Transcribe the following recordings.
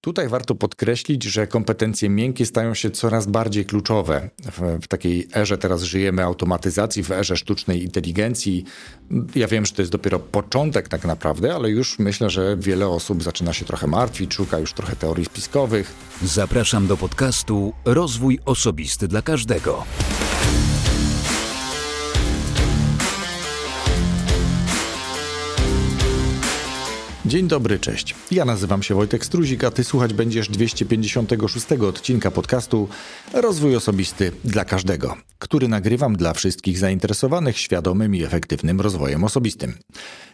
Tutaj warto podkreślić, że kompetencje miękkie stają się coraz bardziej kluczowe. W, takiej erze teraz żyjemy automatyzacji, w erze sztucznej inteligencji. Ja wiem, że to jest dopiero początek tak naprawdę, ale już myślę, że wiele osób zaczyna się trochę martwić, szuka już trochę teorii spiskowych. Zapraszam do podcastu Rozwój Osobisty dla Każdego. Dzień dobry, cześć. Ja nazywam się Wojtek Struzik, a ty słuchać będziesz 256 odcinka podcastu Rozwój Osobisty dla Każdego, który nagrywam dla wszystkich zainteresowanych świadomym i efektywnym rozwojem osobistym.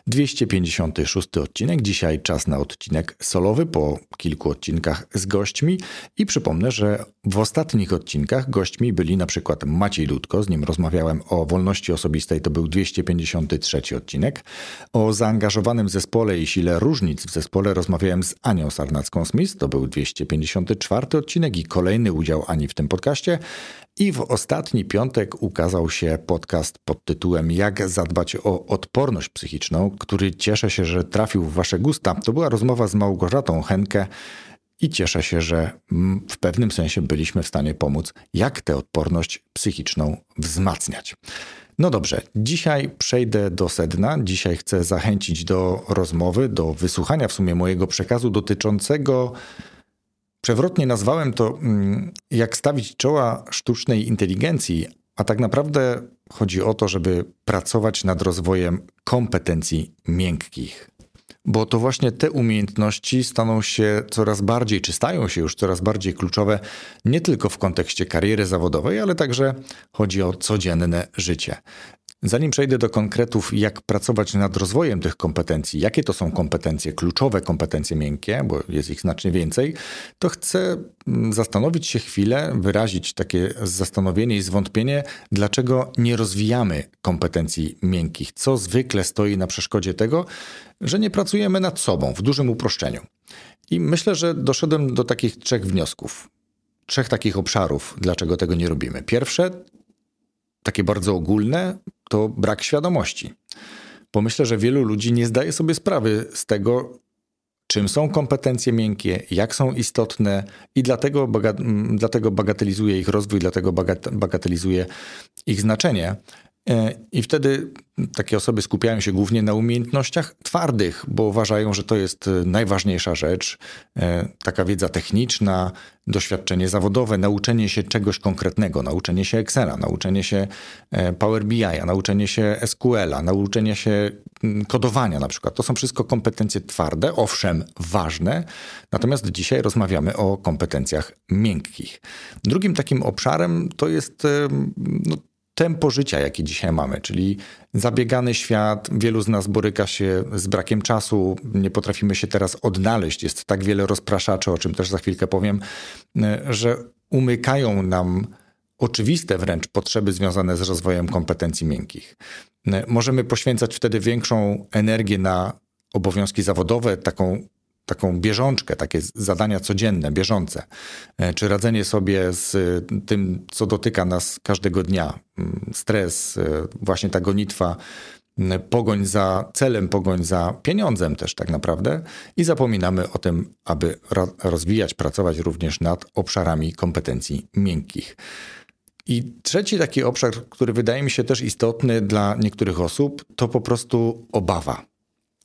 256 odcinek. Dzisiaj czas na odcinek solowy po kilku odcinkach z gośćmi. I przypomnę, że w ostatnich odcinkach gośćmi byli na przykład Maciej Ludko, z nim rozmawiałem o wolności osobistej, to był 253 odcinek. O zaangażowanym zespole i sile różnic w zespole rozmawiałem z Anią Sarnacką-Smith, to był 254 odcinek i kolejny udział Ani w tym podcaście. I w ostatni piątek ukazał się podcast pod tytułem Jak zadbać o odporność psychiczną, który cieszę się, że trafił w Wasze gusta. To była rozmowa z Małgorzatą Henkę i cieszę się, że mm, w pewnym sensie byliśmy w stanie pomóc, jak tę odporność psychiczną wzmacniać. No dobrze, dzisiaj przejdę do sedna. Dzisiaj chcę zachęcić do rozmowy, do wysłuchania w sumie mojego przekazu dotyczącego Przewrotnie nazwałem to, mm, jak stawić czoła sztucznej inteligencji, a tak naprawdę chodzi o to, żeby pracować nad rozwojem kompetencji miękkich. Bo to właśnie te umiejętności staną się coraz bardziej, czy stają się już coraz bardziej kluczowe, nie tylko w kontekście kariery zawodowej, ale także chodzi o codzienne życie. Zanim przejdę do konkretów, jak pracować nad rozwojem tych kompetencji, jakie to są kompetencje, kluczowe kompetencje miękkie, bo jest ich znacznie więcej, to chcę mm, zastanowić się chwilę, wyrazić takie zastanowienie i zwątpienie, dlaczego nie rozwijamy kompetencji miękkich, co zwykle stoi na przeszkodzie tego, że nie pracujemy nad sobą w dużym uproszczeniu. I myślę, że doszedłem do takich trzech wniosków trzech takich obszarów, dlaczego tego nie robimy. Pierwsze takie bardzo ogólne, to brak świadomości. Bo myślę, że wielu ludzi nie zdaje sobie sprawy z tego, czym są kompetencje miękkie, jak są istotne i dlatego, dlatego bagatelizuje ich rozwój, dlatego bagatelizuje ich znaczenie. E, I wtedy takie osoby skupiają się głównie na umiejętnościach twardych, bo uważają, że to jest e, najważniejsza rzecz. E, taka wiedza techniczna, doświadczenie zawodowe, nauczenie się czegoś konkretnego, nauczenie się Excela, nauczenie się Power BI, nauczenie się SQL-a, nauczenie się mm, kodowania na przykład. To są wszystko kompetencje twarde, owszem, ważne, natomiast dzisiaj rozmawiamy o kompetencjach miękkich. Drugim takim obszarem to jest no, tempo życia, jakie dzisiaj mamy, czyli zabiegany świat. Wielu z nas boryka się z brakiem czasu, nie potrafimy się teraz odnaleźć. Jest tak wiele rozpraszaczy, o czym też za chwilkę powiem, że umykają nam oczywiste wręcz potrzeby związane z rozwojem kompetencji miękkich. Możemy poświęcać wtedy większą energię na obowiązki zawodowe, taką taką bieżączkę, takie zadania codzienne, bieżące, e, czy radzenie sobie z tym, co dotyka nas każdego dnia, mm, stres, e, właśnie ta gonitwa, pogoń za celem, pogoń za pieniądzem też tak naprawdę. I zapominamy o tym, aby rozwijać, pracować również nad obszarami kompetencji miękkich. I trzeci taki obszar, który wydaje mi się też istotny dla niektórych osób, to po prostu obawa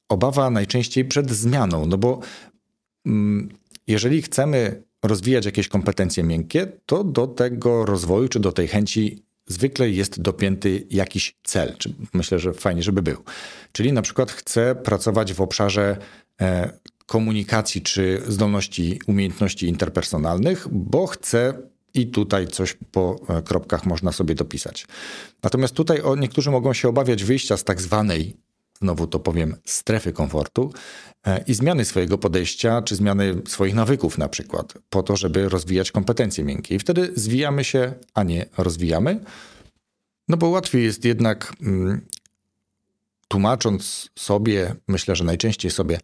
obawa najczęściej przed zmianą, no bo mm, jeżeli chcemy rozwijać jakieś kompetencje miękkie, to do tego rozwoju czy do tej chęci zwykle jest dopięty jakiś cel. Myślę, że fajnie, żeby był. Czyli na przykład chcę pracować w obszarze e, komunikacji czy zdolności, umiejętności interpersonalnych, bo chcę i tutaj coś po e, kropkach można sobie dopisać. Natomiast tutaj o, niektórzy mogą się obawiać wyjścia z tak zwanej znowu to powiem, strefy komfortu e, i zmiany swojego podejścia, czy zmiany swoich nawyków na przykład, po to, żeby rozwijać kompetencje miękkie. I wtedy zwijamy się, a nie rozwijamy. No bo łatwiej jest jednak mm, tłumacząc sobie, myślę, że najczęściej sobie,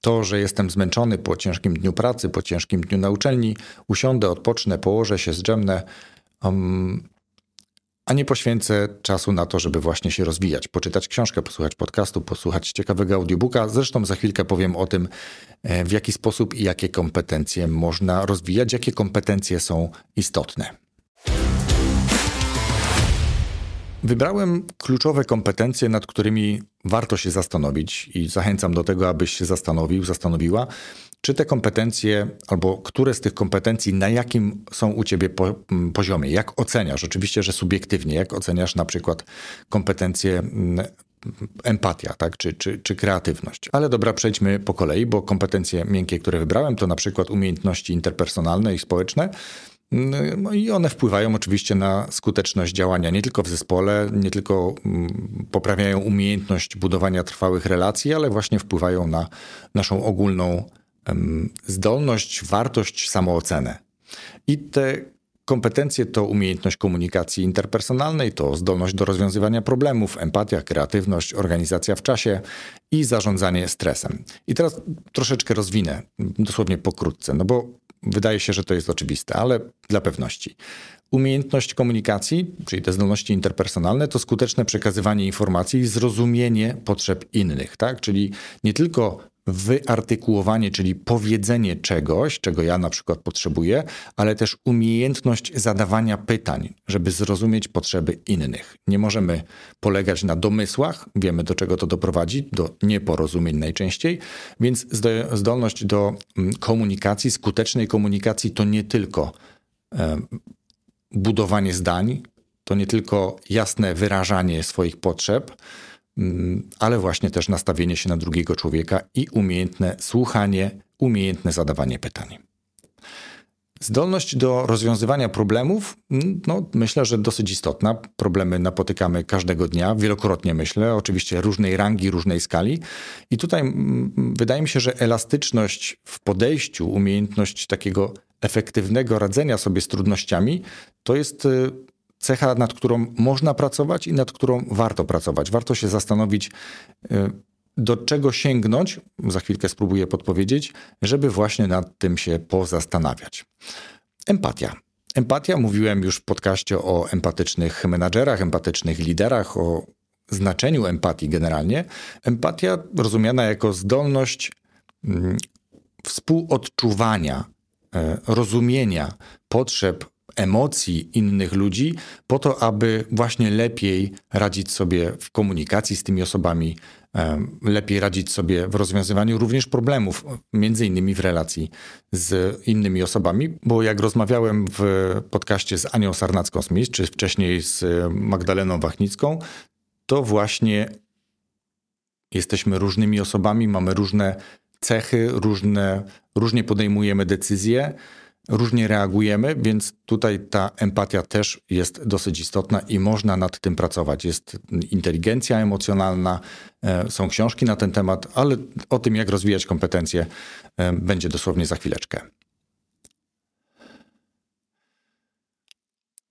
to, że jestem zmęczony po ciężkim dniu pracy, po ciężkim dniu na uczelni, usiądę, odpocznę, położę się, zdrzemnę, um, a nie poświęcę czasu na to, żeby właśnie się rozwijać, poczytać książkę, posłuchać podcastu, posłuchać ciekawego audiobooka. Zresztą za chwilkę powiem o tym, e, w jaki sposób i jakie kompetencje można rozwijać, jakie kompetencje są istotne. Wybrałem kluczowe kompetencje, nad którymi warto się zastanowić i zachęcam do tego, abyś się zastanowił, zastanowiła, czy te kompetencje, albo które z tych kompetencji, na jakim są u ciebie po, poziomie, jak oceniasz, oczywiście, że subiektywnie, jak oceniasz na przykład kompetencje empatia, tak, czy, czy, czy kreatywność. Ale dobra, przejdźmy po kolei, bo kompetencje miękkie, które wybrałem, to na przykład umiejętności interpersonalne i społeczne, no i one wpływają oczywiście na skuteczność działania nie tylko w zespole, nie tylko mm, poprawiają umiejętność budowania trwałych relacji, ale właśnie wpływają na naszą ogólną zdolność, wartość, samoocenę. I te kompetencje to umiejętność komunikacji interpersonalnej, to zdolność do rozwiązywania problemów, empatia, kreatywność, organizacja w czasie i zarządzanie stresem. I teraz troszeczkę rozwinę, dosłownie pokrótce, no bo Wydaje się, że to jest oczywiste, ale dla pewności. Umiejętność komunikacji, czyli te zdolności interpersonalne, to skuteczne przekazywanie informacji i zrozumienie potrzeb innych, tak? Czyli nie tylko wyartykułowanie, czyli powiedzenie czegoś, czego ja na przykład potrzebuję, ale też umiejętność zadawania pytań, żeby zrozumieć potrzeby innych. Nie możemy polegać na domysłach, wiemy do czego to doprowadzi, do nieporozumień najczęściej, więc zdolność do mm, komunikacji, skutecznej komunikacji to nie tylko budowanie zdań, to nie tylko jasne wyrażanie swoich potrzeb, ale właśnie też nastawienie się na drugiego człowieka i umiejętne słuchanie, umiejętne zadawanie pytań. Zdolność do rozwiązywania problemów, mm, no, myślę, że dosyć istotna. Problemy napotykamy każdego dnia, wielokrotnie myślę, oczywiście różnej rangi, różnej skali. I tutaj mm, wydaje mi się, że elastyczność w podejściu, umiejętność takiego efektywnego radzenia sobie z trudnościami, to jest y, cecha, nad którą można pracować i nad którą warto pracować. Warto się zastanowić, y, do czego sięgnąć, za chwilkę spróbuję podpowiedzieć, żeby właśnie nad tym się pozastanawiać. Empatia. Empatia, mówiłem już w podcaście o empatycznych menadżerach, empatycznych liderach, o znaczeniu empatii generalnie. Empatia rozumiana jako zdolność mm, współodczuwania, e, rozumienia potrzeb emocji innych ludzi, po to, aby właśnie lepiej radzić sobie w komunikacji z tymi osobami, lepiej radzić sobie w rozwiązywaniu również problemów, między innymi w relacji z innymi osobami, bo jak rozmawiałem w podcaście z Anią Sarnacką-Smith, czy wcześniej z Magdaleną Wachnicką, to właśnie jesteśmy różnymi osobami, mamy różne cechy, różne, różnie podejmujemy decyzje, różnie reagujemy, więc tutaj ta empatia też jest dosyć istotna i można nad tym pracować. Jest inteligencja emocjonalna, e, są książki na ten temat, ale o tym, jak rozwijać kompetencje, e, będzie dosłownie za chwileczkę.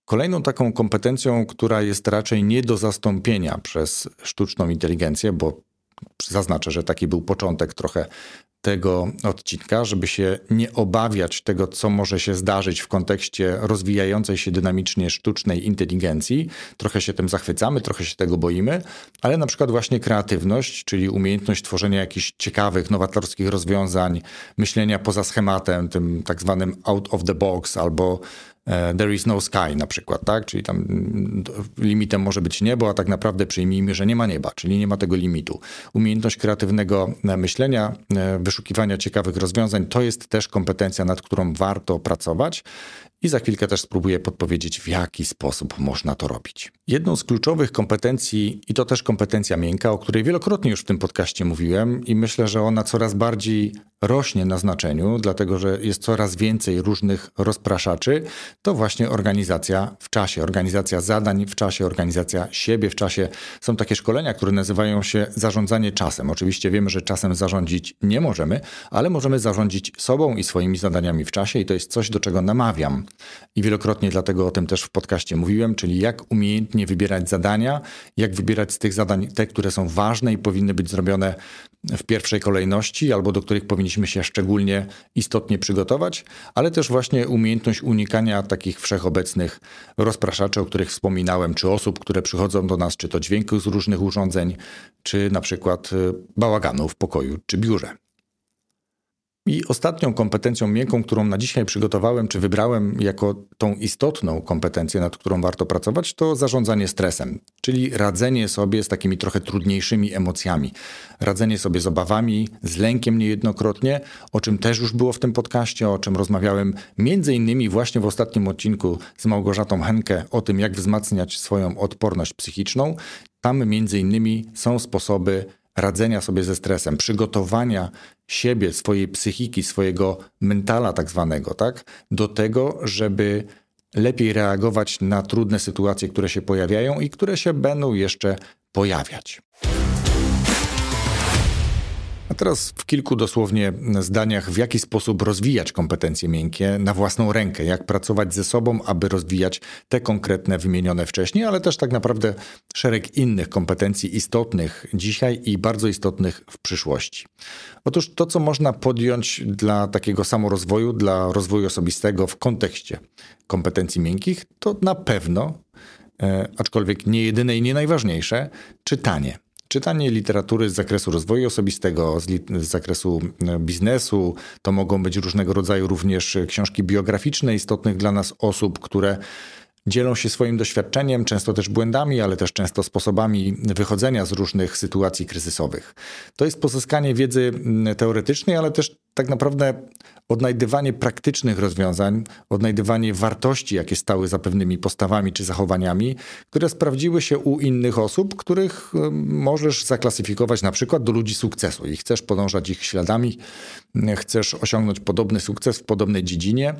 Kolejną taką kompetencją, która jest raczej nie do zastąpienia przez sztuczną inteligencję, bo zaznaczę, że taki był początek trochę tego odcinka, żeby się nie obawiać tego, co może się zdarzyć w kontekście rozwijającej się dynamicznie sztucznej inteligencji. Trochę się tym zachwycamy, trochę się tego boimy, ale na przykład właśnie kreatywność, czyli umiejętność tworzenia jakichś ciekawych, nowatorskich rozwiązań, myślenia poza schematem, tym tak zwanym out of the box albo E, there is no sky na przykład, tak? Czyli tam mm, limitem może być niebo, a tak naprawdę przyjmijmy, że nie ma nieba, czyli nie ma tego limitu. Umiejętność kreatywnego e, myślenia, e, wyszukiwania ciekawych rozwiązań to jest też kompetencja, nad którą warto pracować. I za chwilkę też spróbuję podpowiedzieć, w jaki sposób można to robić. Jedną z kluczowych kompetencji, i to też kompetencja miękka, o której wielokrotnie już w tym podcaście mówiłem, i myślę, że ona coraz bardziej rośnie na znaczeniu, dlatego że jest coraz więcej różnych rozpraszaczy, to właśnie organizacja w czasie, organizacja zadań w czasie, organizacja siebie w czasie. Są takie szkolenia, które nazywają się zarządzanie czasem. Oczywiście wiemy, że czasem zarządzić nie możemy, ale możemy zarządzić sobą i swoimi zadaniami w czasie, i to jest coś, do czego namawiam i wielokrotnie dlatego o tym też w podcaście mówiłem, czyli jak umiejętnie wybierać zadania, jak wybierać z tych zadań te, które są ważne i powinny być zrobione w pierwszej kolejności, albo do których powinniśmy się szczególnie istotnie przygotować, ale też właśnie umiejętność unikania takich wszechobecnych rozpraszaczy, o których wspominałem, czy osób, które przychodzą do nas, czy to dźwięków z różnych urządzeń, czy na przykład y, bałaganu w pokoju czy biurze. I ostatnią kompetencją miękką, którą na dzisiaj przygotowałem, czy wybrałem jako tą istotną kompetencję, nad którą warto pracować, to zarządzanie stresem, czyli radzenie sobie z takimi trochę trudniejszymi emocjami, radzenie sobie z obawami, z lękiem niejednokrotnie, o czym też już było w tym podcaście, o czym rozmawiałem między innymi właśnie w ostatnim odcinku z Małgorzatą Henkę o tym, jak wzmacniać swoją odporność psychiczną. Tam między innymi są sposoby radzenia sobie ze stresem, przygotowania siebie, swojej psychiki, swojego mentala tak zwanego, tak, do tego, żeby lepiej reagować na trudne sytuacje, które się pojawiają i które się będą jeszcze pojawiać. A teraz w kilku dosłownie zdaniach, w jaki sposób rozwijać kompetencje miękkie na własną rękę, jak pracować ze sobą, aby rozwijać te konkretne wymienione wcześniej, ale też tak naprawdę szereg innych kompetencji istotnych dzisiaj i bardzo istotnych w przyszłości. Otóż to, co można podjąć dla takiego samorozwoju, dla rozwoju osobistego w kontekście kompetencji miękkich, to na pewno, e, aczkolwiek nie jedyne i nie najważniejsze, czytanie. Czytanie literatury z zakresu rozwoju osobistego, z, z, zakresu e, biznesu, to mogą być różnego rodzaju również książki biograficzne istotnych dla nas osób, które dzielą się swoim doświadczeniem, często też błędami, ale też często sposobami wychodzenia z różnych sytuacji kryzysowych. To jest pozyskanie wiedzy teoretycznej, ale też tak naprawdę odnajdywanie praktycznych rozwiązań, odnajdywanie wartości, jakie stały za pewnymi postawami czy zachowaniami, które sprawdziły się u innych osób, których możesz zaklasyfikować na przykład do ludzi sukcesu. I chcesz podążać ich śladami, chcesz osiągnąć podobny sukces w podobnej dziedzinie,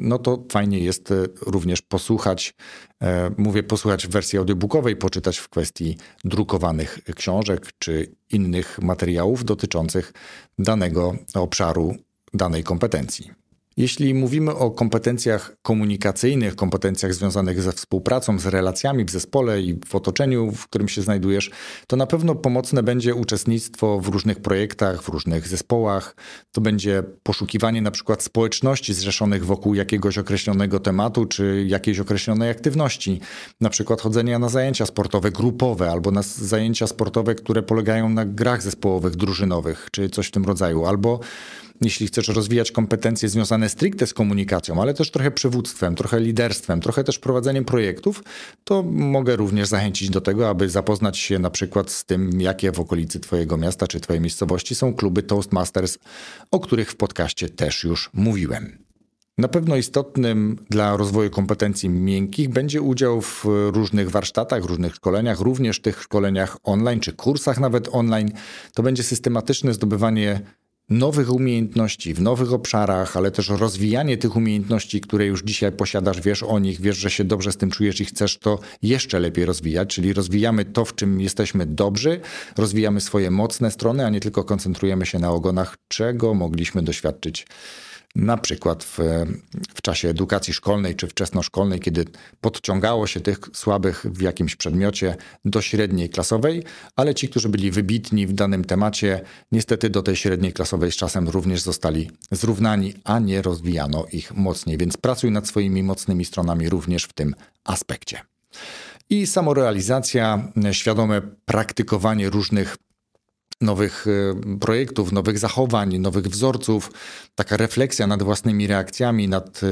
no to fajnie jest e, również posłuchać, e, mówię posłuchać w wersji audiobookowej, poczytać w kwestii drukowanych książek czy innych materiałów dotyczących danego obszaru, danej kompetencji. Jeśli mówimy o kompetencjach komunikacyjnych, kompetencjach związanych ze współpracą, z relacjami w zespole i w otoczeniu, w którym się znajdujesz, to na pewno pomocne będzie uczestnictwo w różnych projektach, w różnych zespołach. To będzie poszukiwanie na przykład społeczności zrzeszonych wokół jakiegoś określonego tematu czy jakiejś określonej aktywności. Na przykład chodzenia na zajęcia sportowe grupowe albo na zajęcia sportowe, które polegają na grach zespołowych, drużynowych czy coś w tym rodzaju. Albo jeśli chcesz rozwijać kompetencje związane stricte z komunikacją, ale też trochę przywództwem, trochę liderstwem, trochę też prowadzeniem projektów, to mogę również zachęcić do tego, aby zapoznać się na przykład z tym, jakie w okolicy Twojego miasta czy Twojej miejscowości są kluby Toastmasters, o których w podcaście też już mówiłem. Na pewno istotnym dla rozwoju kompetencji miękkich będzie udział w różnych warsztatach, różnych szkoleniach, również tych szkoleniach online czy kursach nawet online. To będzie systematyczne zdobywanie nowych umiejętności w nowych obszarach, ale też rozwijanie tych umiejętności, które już dzisiaj posiadasz, wiesz o nich, wiesz, że się dobrze z tym czujesz i chcesz to jeszcze lepiej rozwijać, czyli rozwijamy to, w czym jesteśmy dobrzy, rozwijamy swoje mocne strony, a nie tylko koncentrujemy się na ogonach, czego mogliśmy doświadczyć na przykład w, w czasie edukacji szkolnej czy wczesnoszkolnej, kiedy podciągało się tych słabych w jakimś przedmiocie do średniej klasowej, ale ci, którzy byli wybitni w danym temacie, niestety do tej średniej klasowej z czasem również zostali zrównani, a nie rozwijano ich mocniej. Więc pracuj nad swoimi mocnymi stronami również w tym aspekcie. I samorealizacja, świadome praktykowanie różnych nowych e, projektów, nowych zachowań, nowych wzorców, taka refleksja nad własnymi reakcjami, nad e,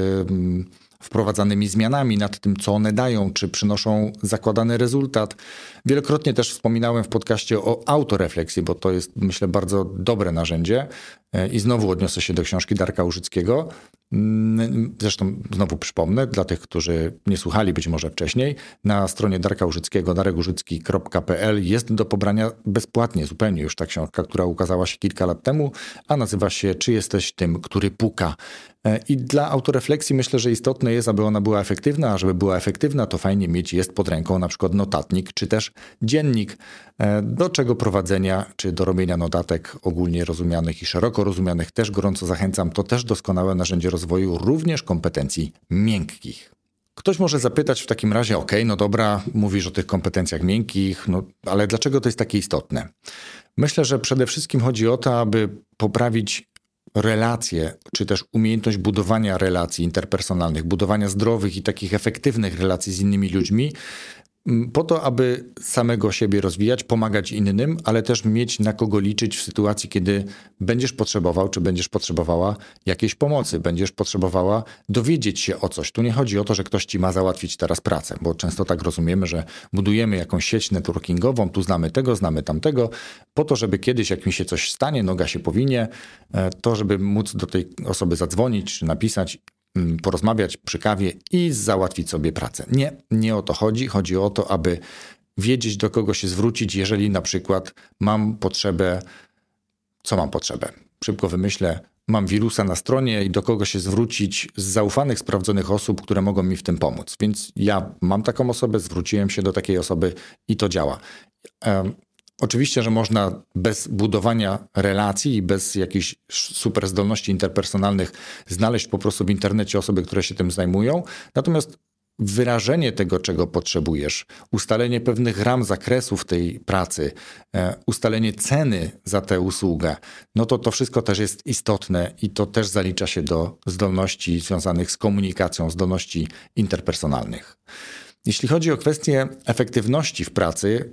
wprowadzanymi zmianami, nad tym, co one dają, czy przynoszą zakładany rezultat. Wielokrotnie też wspominałem w podcaście o autorefleksji, bo to jest, myślę, bardzo dobre narzędzie. E, I znowu odniosę się do książki Darka Użyckiego. Mm, zresztą znowu przypomnę, dla tych, którzy nie słuchali być może wcześniej, na stronie Darka Użyckiego, darekurzycki.pl jest do pobrania bezpłatnie zupełnie już ta książka, która ukazała się kilka lat temu, a nazywa się Czy jesteś tym, który puka? E, I dla autorefleksji myślę, że istotne jest, aby ona była efektywna, a żeby była efektywna, to fajnie mieć jest pod ręką na przykład notatnik, czy też dziennik, e, do czego prowadzenia, czy do robienia notatek ogólnie rozumianych i szeroko rozumianych też gorąco zachęcam. To też doskonałe narzędzie rozwoju również kompetencji miękkich. Ktoś może zapytać w takim razie, ok, no dobra, mówisz o tych kompetencjach miękkich, no ale dlaczego to jest takie istotne? Myślę, że przede wszystkim chodzi o to, aby poprawić relacje, czy też umiejętność budowania relacji interpersonalnych, budowania zdrowych i takich efektywnych relacji z innymi ludźmi, po to, aby samego siebie rozwijać, pomagać innym, ale też mieć na kogo liczyć w sytuacji, kiedy będziesz potrzebował, czy będziesz potrzebowała jakiejś pomocy, będziesz potrzebowała dowiedzieć się o coś. Tu nie chodzi o to, że ktoś ci ma załatwić teraz pracę, bo często tak rozumiemy, że budujemy jakąś sieć networkingową, tu znamy tego, znamy tamtego, po to, żeby kiedyś, jak mi się coś stanie, noga się powinie, e, to żeby móc do tej osoby zadzwonić, czy napisać Mm, porozmawiać przy kawie i załatwić sobie pracę. Nie, nie o to chodzi. Chodzi o to, aby wiedzieć, do kogo się zwrócić, jeżeli na przykład mam potrzebę, co mam potrzebę. Szybko wymyślę, mam wirusa na stronie i do kogo się zwrócić z zaufanych, sprawdzonych osób, które mogą mi w tym pomóc. Więc ja mam taką osobę, zwróciłem się do takiej osoby i to działa. Oczywiście, że można bez budowania relacji i bez jakichś super zdolności interpersonalnych znaleźć po prostu w internecie osoby, które się tym zajmują. Natomiast wyrażenie tego, czego potrzebujesz, ustalenie pewnych ram zakresów tej pracy, e, ustalenie ceny za tę usługę, no to to wszystko też jest istotne i to też zalicza się do zdolności związanych z komunikacją, zdolności interpersonalnych. Jeśli chodzi o kwestię efektywności w pracy,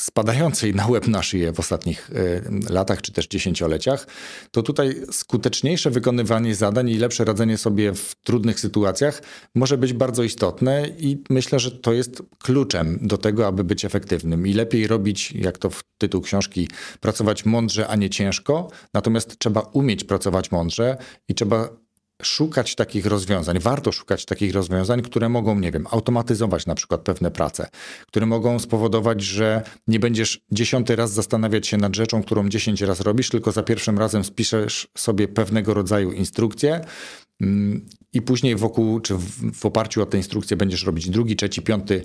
spadającej na łeb na szyję w ostatnich e, latach czy też dziesięcioleciach, to tutaj skuteczniejsze wykonywanie zadań i lepsze radzenie sobie w trudnych sytuacjach może być bardzo istotne i myślę, że to jest kluczem do tego, aby być efektywnym. I lepiej robić, jak to w tytuł książki, pracować mądrze, a nie ciężko. Natomiast trzeba umieć pracować mądrze i trzeba szukać takich rozwiązań, warto szukać takich rozwiązań, które mogą, nie wiem, automatyzować na przykład pewne prace, które mogą spowodować, że nie będziesz dziesiąty raz zastanawiać się nad rzeczą, którą dziesięć raz robisz, tylko za pierwszym razem spiszesz sobie pewnego rodzaju instrukcję i później wokół, czy w, oparciu o tę instrukcję będziesz robić drugi, trzeci, piąty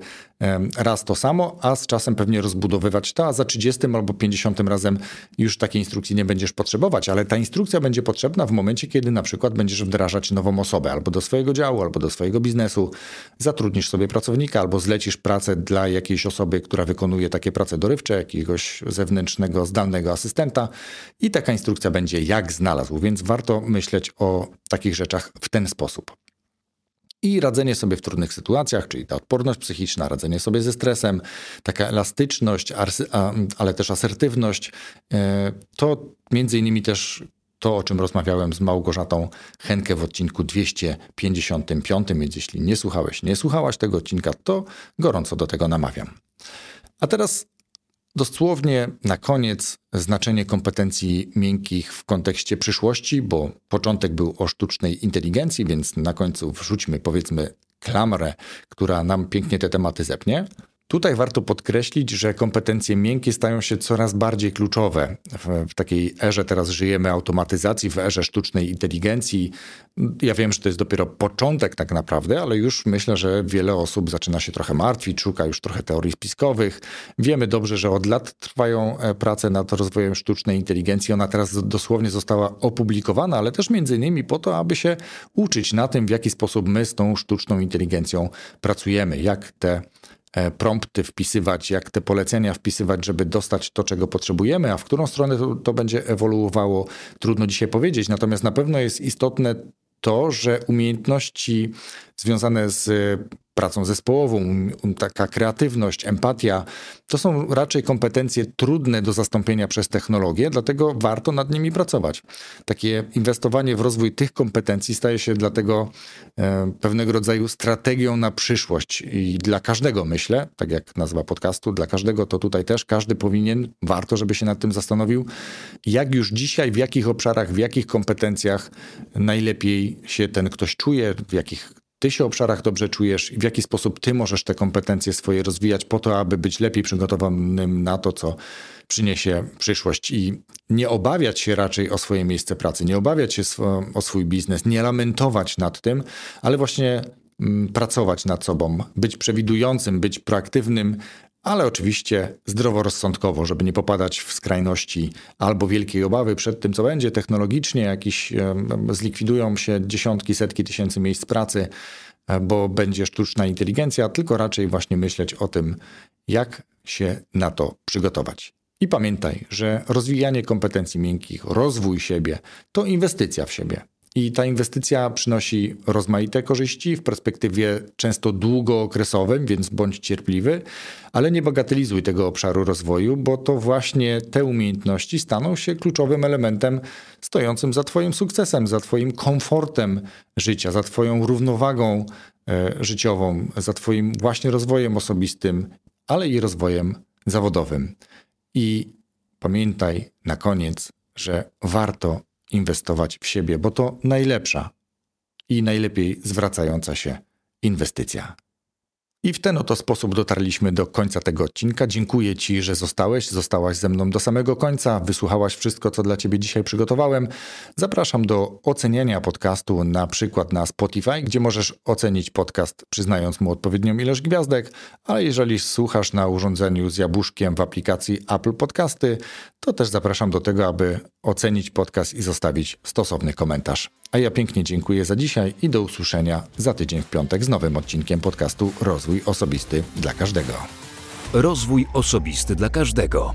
raz to samo, a z czasem pewnie rozbudowywać to, a za 30 albo 50 razem już takiej instrukcji nie będziesz potrzebować, ale ta instrukcja będzie potrzebna w momencie, kiedy na przykład będziesz wdrażać nową osobę albo do swojego działu, albo do swojego biznesu, zatrudnisz sobie pracownika albo zlecisz pracę dla jakiejś osoby, która wykonuje takie prace dorywcze, jakiegoś zewnętrznego, zdalnego asystenta. I taka instrukcja będzie jak znalazł, więc warto myśleć o takich rzeczach w ten sposób i radzenie sobie w trudnych sytuacjach, czyli ta odporność psychiczna, radzenie sobie ze stresem, taka elastyczność, ale też asertywność, e, to między innymi też to, o czym rozmawiałem z Małgorzatą Henkę w odcinku 255, więc jeśli nie słuchałeś, nie słuchałaś tego odcinka, to gorąco do tego namawiam. A teraz Dosłownie na koniec znaczenie kompetencji miękkich w kontekście przyszłości, bo początek był o sztucznej inteligencji, więc na końcu wrzućmy powiedzmy klamrę, która nam pięknie te tematy zepnie. Tutaj warto podkreślić, że kompetencje miękkie stają się coraz bardziej kluczowe. W, takiej erze teraz żyjemy automatyzacji, w erze sztucznej inteligencji. Ja wiem, że to jest dopiero początek tak naprawdę, ale już myślę, że wiele osób zaczyna się trochę martwić, szuka już trochę teorii spiskowych. Wiemy dobrze, że od lat trwają e, prace nad rozwojem sztucznej inteligencji. Ona teraz dosłownie została opublikowana, ale też między innymi po to, aby się uczyć na tym, w jaki sposób my z tą sztuczną inteligencją pracujemy, jak te prompty wpisywać, jak te polecenia wpisywać, żeby dostać to, czego potrzebujemy, a w którą stronę to, to będzie ewoluowało, trudno dzisiaj powiedzieć. Natomiast na pewno jest istotne to, że umiejętności związane z pracą zespołową, taka kreatywność, empatia, to są raczej kompetencje trudne do zastąpienia przez technologię, dlatego warto nad nimi pracować. Takie inwestowanie w rozwój tych kompetencji staje się dlatego e, pewnego rodzaju strategią na przyszłość i dla każdego myślę, tak jak nazwa podcastu, dla każdego to tutaj też każdy powinien, warto, żeby się nad tym zastanowił, jak już dzisiaj, w jakich obszarach, w jakich kompetencjach najlepiej się ten ktoś czuje, w jakich ty się obszarach dobrze czujesz i w jaki sposób ty możesz te kompetencje swoje rozwijać po to, aby być lepiej przygotowanym na to, co przyniesie przyszłość i nie obawiać się raczej o swoje miejsce pracy, nie obawiać się o swój biznes, nie lamentować nad tym, ale właśnie mm, pracować nad sobą, być przewidującym, być proaktywnym, ale oczywiście zdroworozsądkowo, żeby nie popadać w skrajności albo wielkiej obawy przed tym, co będzie technologicznie, jakiś zlikwidują się dziesiątki, setki tysięcy miejsc pracy, e, bo będzie sztuczna inteligencja, tylko raczej właśnie myśleć o tym, jak się na to przygotować. I pamiętaj, że rozwijanie kompetencji miękkich, rozwój siebie to inwestycja w siebie. I ta inwestycja przynosi rozmaite korzyści w perspektywie często długookresowym, więc bądź cierpliwy, ale nie bagatelizuj tego obszaru rozwoju, bo to właśnie te umiejętności staną się kluczowym elementem stojącym za Twoim sukcesem, za Twoim komfortem życia, za Twoją równowagą e, życiową, za Twoim właśnie rozwojem osobistym, ale i rozwojem zawodowym. I pamiętaj na koniec, że warto inwestować w siebie, bo to najlepsza i najlepiej zwracająca się inwestycja. I w ten oto sposób dotarliśmy do końca tego odcinka. Dziękuję Ci, że zostałeś, zostałaś ze mną do samego końca, wysłuchałaś wszystko, co dla Ciebie dzisiaj przygotowałem. Zapraszam do oceniania podcastu na przykład na Spotify, gdzie możesz ocenić podcast przyznając mu odpowiednią ilość gwiazdek, ale jeżeli słuchasz na urządzeniu z jabłuszkiem w aplikacji Apple Podcasty, to też zapraszam do tego, aby ocenić podcast i zostawić stosowny komentarz. A ja pięknie dziękuję za dzisiaj i do usłyszenia za tydzień w piątek z nowym odcinkiem podcastu Rozwój Osobisty dla każdego. Rozwój Osobisty dla każdego.